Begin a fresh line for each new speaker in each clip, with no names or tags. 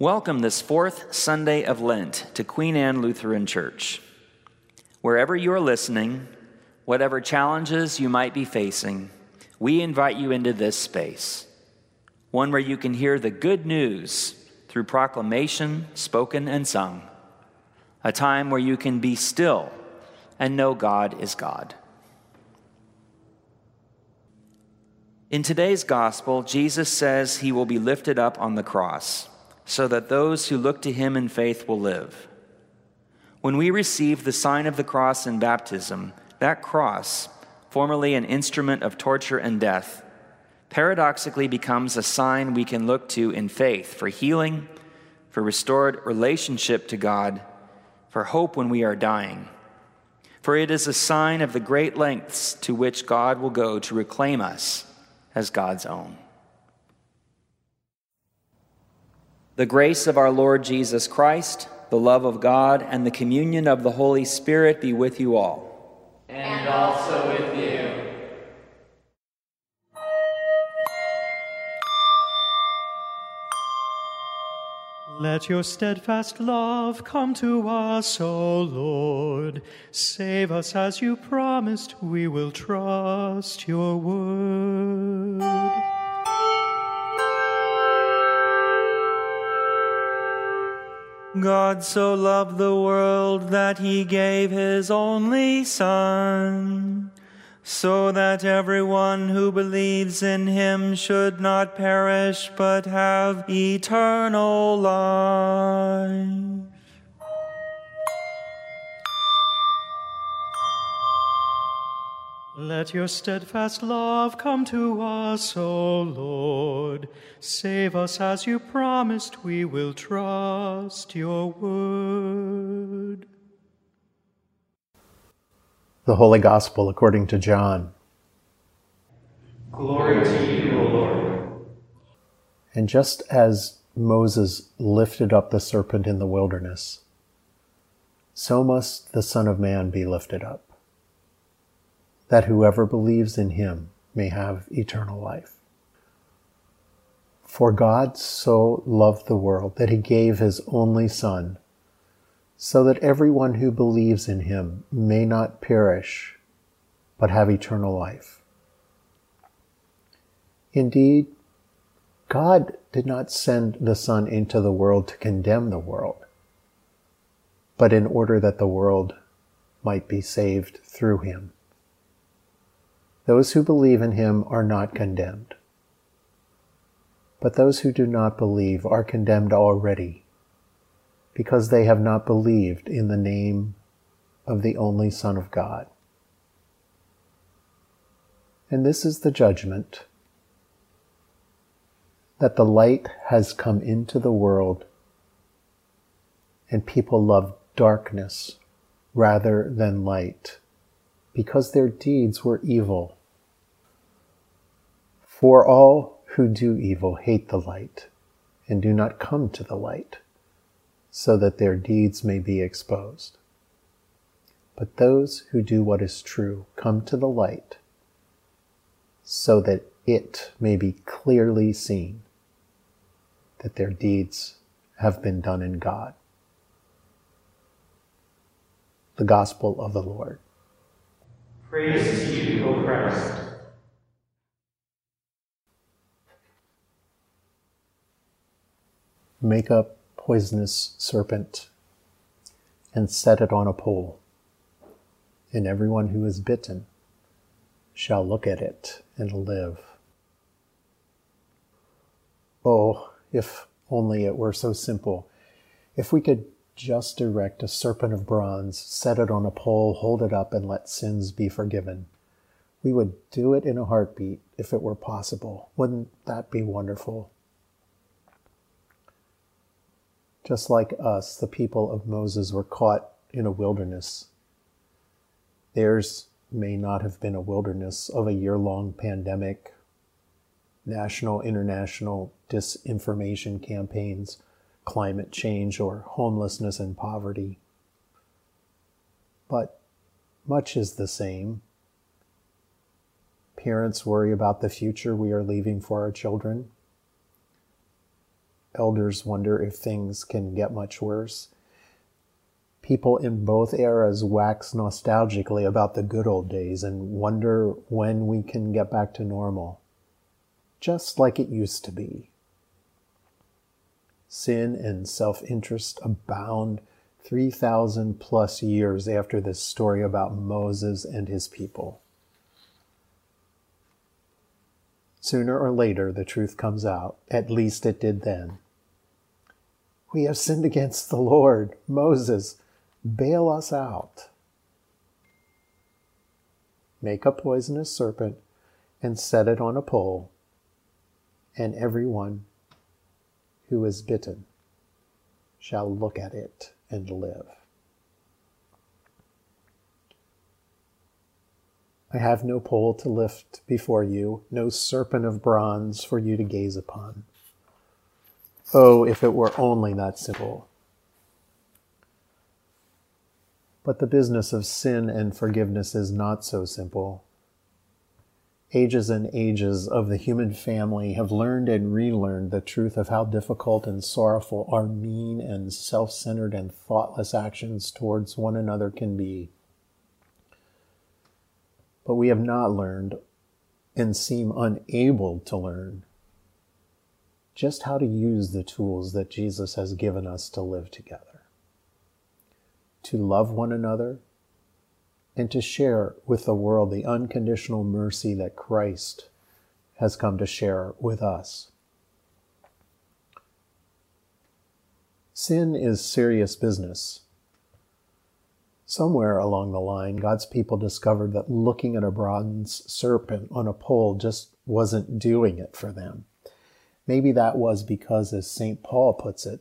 Welcome this fourth Sunday of Lent to Queen Anne Lutheran Church. Wherever you are listening, whatever challenges you might be facing, we invite you into this space, one where you can hear the good news through proclamation, spoken and sung, a time where you can be still and know God is God. In today's gospel, Jesus says he will be lifted up on the cross so that those who look to him in faith will live. When we receive the sign of the cross in baptism, that cross, formerly an instrument of torture and death, paradoxically becomes a sign we can look to in faith for healing, for restored relationship to God, for hope when we are dying. For it is a sign of the great lengths to which God will go to reclaim us as God's own. The grace of our Lord Jesus Christ, the love of God, and the communion of the Holy Spirit be with you all.
And also with you.
Let your steadfast love come to us, O Lord. Save us as you promised, we will trust your word.
God so loved the world that he gave his only Son, so that everyone who believes in him should not perish but have eternal life.
Let your steadfast love come to us, O Lord. Save us as you promised, we will trust your word.
The Holy Gospel according to John.
Glory to you, O Lord.
And just as Moses lifted up the serpent in the wilderness, so must the Son of Man be lifted up that whoever believes in him may have eternal life. For God so loved the world that he gave his only Son, so that everyone who believes in him may not perish, but have eternal life. Indeed, God did not send the Son into the world to condemn the world, but in order that the world might be saved through him. Those who believe in him are not condemned. But those who do not believe are condemned already, because they have not believed in the name of the only Son of God. And this is the judgment that the light has come into the world, and people love darkness rather than light, because their deeds were evil. For all who do evil hate the light and do not come to the light, so that their deeds may be exposed. But those who do what is true come to the light, so that it may be clearly seen that their deeds have been done in God. The Gospel of the Lord.
Praise to you, O Christ.
Make a poisonous serpent and set it on a pole, and everyone who is bitten shall look at it and live. Oh, if only it were so simple. If we could just erect a serpent of bronze, set it on a pole, hold it up, and let sins be forgiven. We would do it in a heartbeat if it were possible. Wouldn't that be wonderful? Just like us, the people of Moses were caught in a wilderness. Theirs may not have been a wilderness of a year long pandemic, national, international disinformation campaigns, climate change, or homelessness and poverty. But much is the same. Parents worry about the future we are leaving for our children. Elders wonder if things can get much worse. People in both eras wax nostalgically about the good old days and wonder when we can get back to normal, just like it used to be. Sin and self interest abound 3,000 plus years after this story about Moses and his people. Sooner or later, the truth comes out. At least it did then. We have sinned against the Lord. Moses, bail us out. Make a poisonous serpent and set it on a pole, and everyone who is bitten shall look at it and live. I have no pole to lift before you, no serpent of bronze for you to gaze upon. Oh, if it were only that simple. But the business of sin and forgiveness is not so simple. Ages and ages of the human family have learned and relearned the truth of how difficult and sorrowful our mean and self centered and thoughtless actions towards one another can be. But we have not learned and seem unable to learn just how to use the tools that Jesus has given us to live together, to love one another and to share with the world the unconditional mercy that Christ has come to share with us. Sin is serious business. Somewhere along the line, God's people discovered that looking at a bronze serpent on a pole just wasn't doing it for them. Maybe that was because, as St. Paul puts it,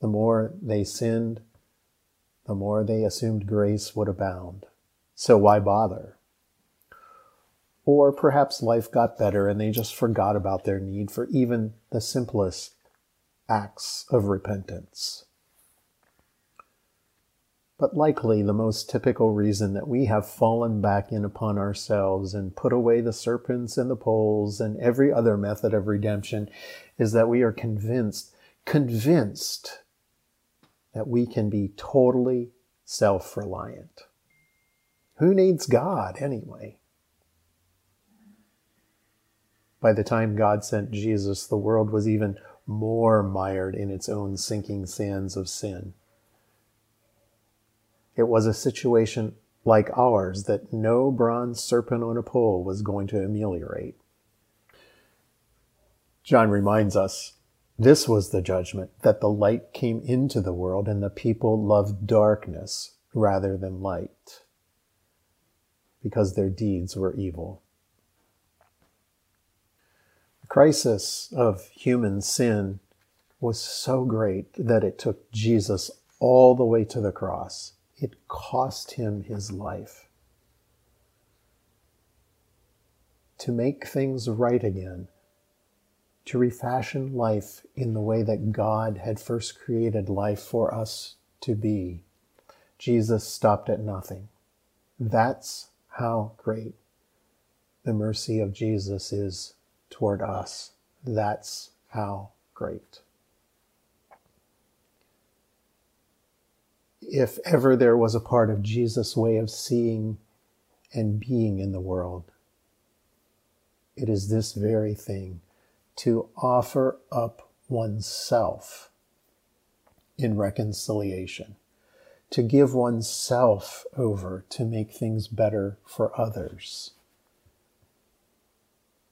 the more they sinned, the more they assumed grace would abound. So why bother? Or perhaps life got better and they just forgot about their need for even the simplest acts of repentance. But likely the most typical reason that we have fallen back in upon ourselves and put away the serpents and the poles and every other method of redemption is that we are convinced, convinced that we can be totally self reliant. Who needs God anyway? By the time God sent Jesus, the world was even more mired in its own sinking sands of sin. It was a situation like ours that no bronze serpent on a pole was going to ameliorate. John reminds us this was the judgment that the light came into the world and the people loved darkness rather than light because their deeds were evil. The crisis of human sin was so great that it took Jesus all the way to the cross. It cost him his life. To make things right again, to refashion life in the way that God had first created life for us to be, Jesus stopped at nothing. That's how great the mercy of Jesus is toward us. That's how great. If ever there was a part of Jesus' way of seeing and being in the world, it is this very thing to offer up oneself in reconciliation to give oneself over to make things better for others,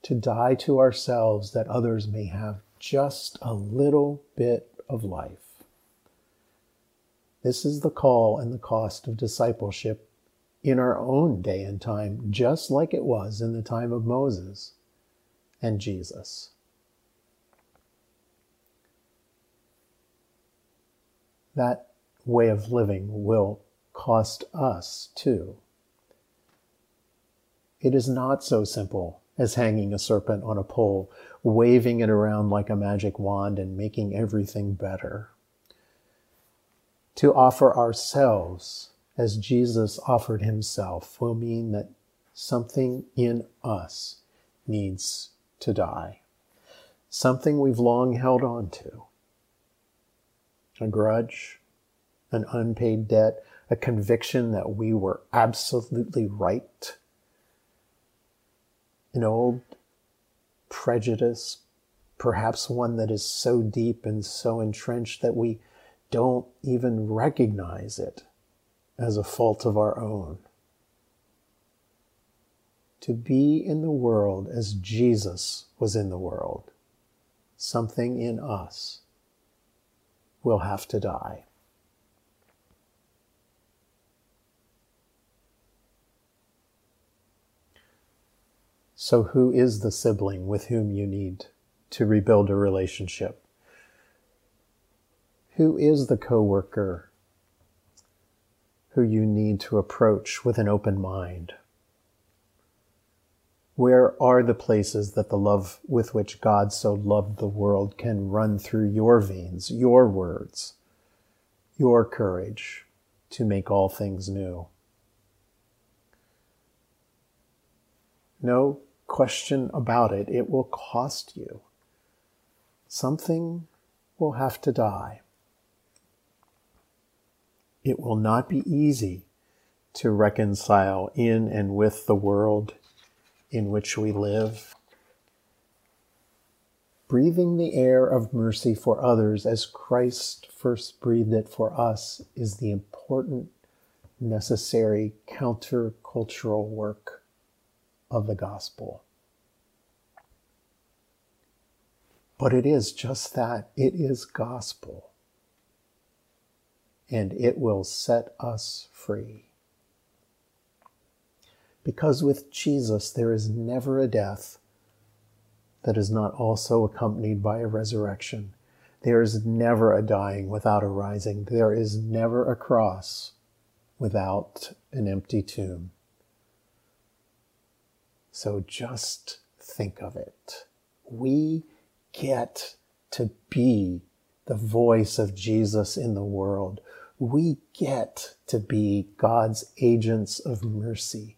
to die to ourselves that others may have just a little bit of life. This is the call and the cost of discipleship in our own day and time, just like it was in the time of Moses and Jesus. That way of living will cost us too. It is not so simple as hanging a serpent on a pole, waving it around like a magic wand and making everything better. To offer ourselves as Jesus offered himself will mean that something in us needs to die. something we've long held on to a grudge, an unpaid debt, a conviction that we were absolutely right, an old prejudice, perhaps one that is so deep and so entrenched that we don't even recognize it as a fault of our own. To be in the world as Jesus was in the world something in us will have to die. So, who is the sibling with whom you need to rebuild a relationship? Who is the coworker who you need to approach with an open mind? Where are the places that the love with which God so loved the world can run through your veins, your words, your courage to make all things new? No question about it, it will cost you. Something will have to die. It will not be easy to reconcile in and with the world in which we live. Breathing the air of mercy for others as Christ first breathed it for us is the important, necessary countercultural work of the gospel. But it is just that it is gospel, and it will set us free. Because with Jesus, there is never a death that is not also accompanied by a resurrection. There is never a dying without a rising. There is never a cross without an empty tomb. So just think of it. We get to be the voice of Jesus in the world. We get to be God's agents of mercy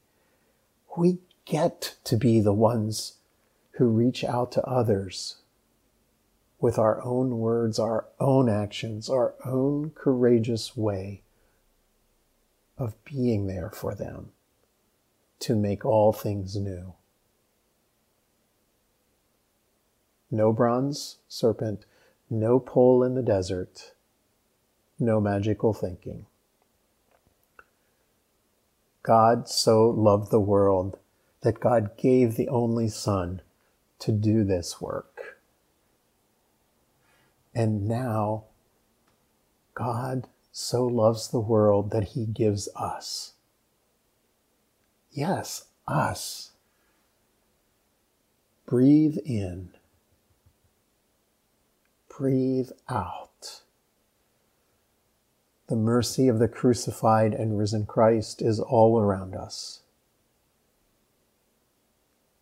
we get to be the ones who reach out to others with our own words, our own actions, our own courageous way of being there for them to make all things new. No bronze serpent, no pole in the desert, no magical thinking. God so loved the world that God gave the only Son to do this work. And now, God so loves the world that he gives us. Yes, us. Breathe in. Breathe out. The mercy of the crucified and risen Christ is all around us.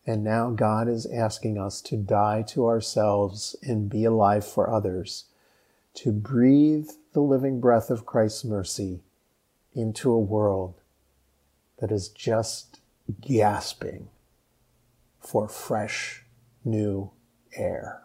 And now God is asking us to die to ourselves and be alive for others, to breathe the living breath of Christ's mercy into a world that is just gasping for fresh, new air.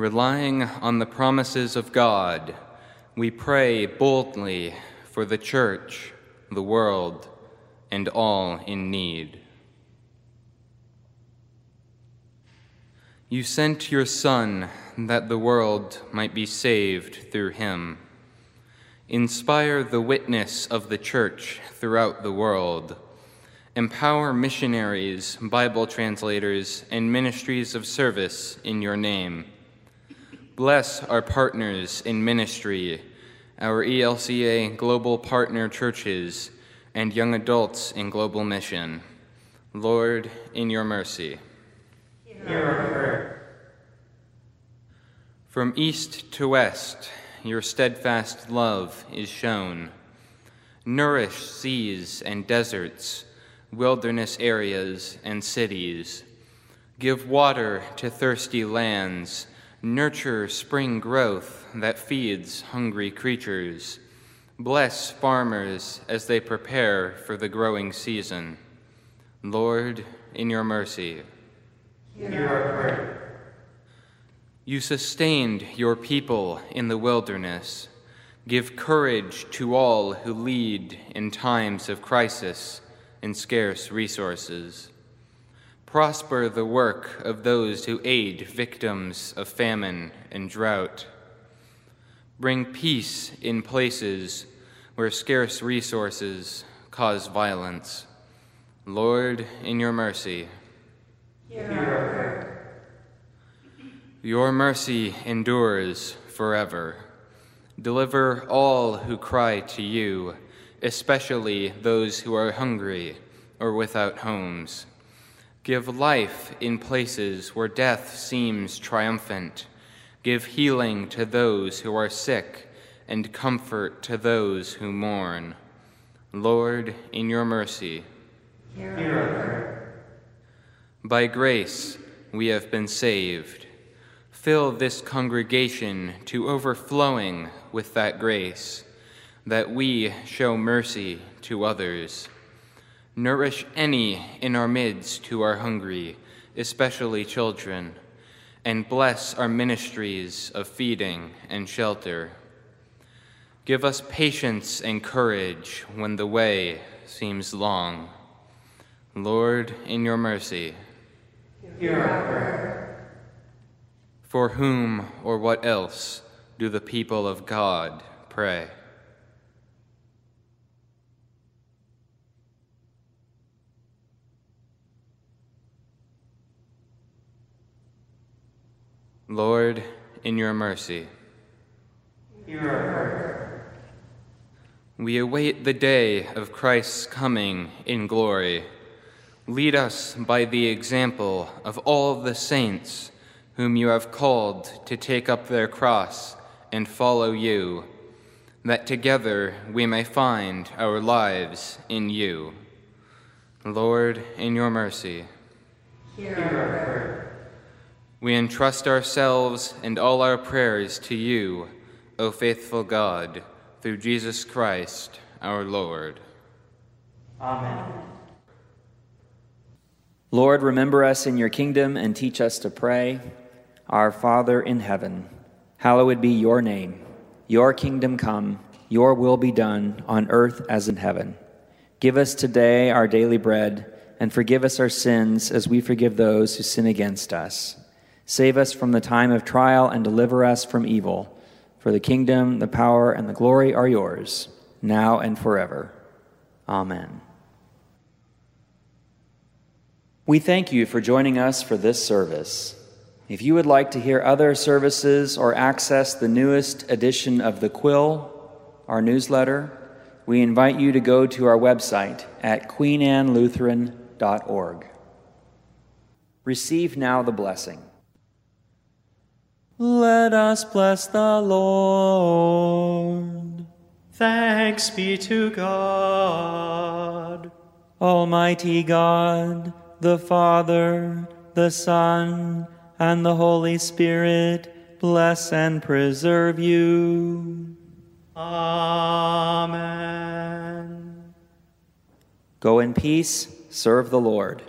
Relying on the promises of God, we pray boldly for the church, the world, and all in need. You sent your Son that the world might be saved through him. Inspire the witness of the church throughout the world. Empower missionaries, Bible translators, and ministries of service in your name. Bless our partners in ministry, our ELCA global partner churches, and young adults in global mission. Lord, in your mercy.
Hear our prayer.
From east to west, your steadfast love is shown. Nourish seas and deserts, wilderness areas and cities. Give water to thirsty lands. Nurture spring growth that feeds hungry creatures. Bless farmers as they prepare for the growing season. Lord, in your mercy.
Hear our prayer.
You sustained your people in the wilderness. Give courage to all who lead in times of crisis and scarce resources. Prosper the work of those who aid victims of famine and drought. Bring peace in places where scarce resources cause violence. Lord, in your mercy. Your mercy endures forever. Deliver all who cry to you, especially those who are hungry or without homes. Give life in places where death seems triumphant. Give healing to those who are sick and comfort to those who mourn. Lord, in your mercy.
Hear.
By grace we have been saved. Fill this congregation to overflowing with that grace, that we show mercy to others. Nourish any in our midst who are hungry, especially children, and bless our ministries of feeding and shelter. Give us patience and courage when the way seems long. Lord, in your mercy.
Hear our prayer.
For whom or what else do the people of God pray? Lord, in your mercy,
Hear our
we await the day of Christ's coming in glory. Lead us by the example of all the saints whom you have called to take up their cross and follow you, that together we may find our lives in you. Lord, in your mercy,
Hear our prayer.
We entrust ourselves and all our prayers to you, O faithful God, through Jesus Christ our Lord.
Amen.
Lord, remember us in your kingdom and teach us to pray. Our Father in heaven, hallowed be your name. Your kingdom come, your will be done on earth as in heaven. Give us today our daily bread, and forgive us our sins as we forgive those who sin against us. Save us from the time of trial and deliver us from evil. For the kingdom, the power, and the glory are yours, now and forever. Amen. We thank you for joining us for this service. If you would like to hear other services or access the newest edition of The Quill, our newsletter, we invite you to go to our website at queenannelutheran.org. Receive now the blessing.
Let us bless the Lord.
Thanks be to God.
Almighty God, the Father, the Son, and the Holy Spirit, bless and preserve you.
Amen.
Go in peace, serve the Lord.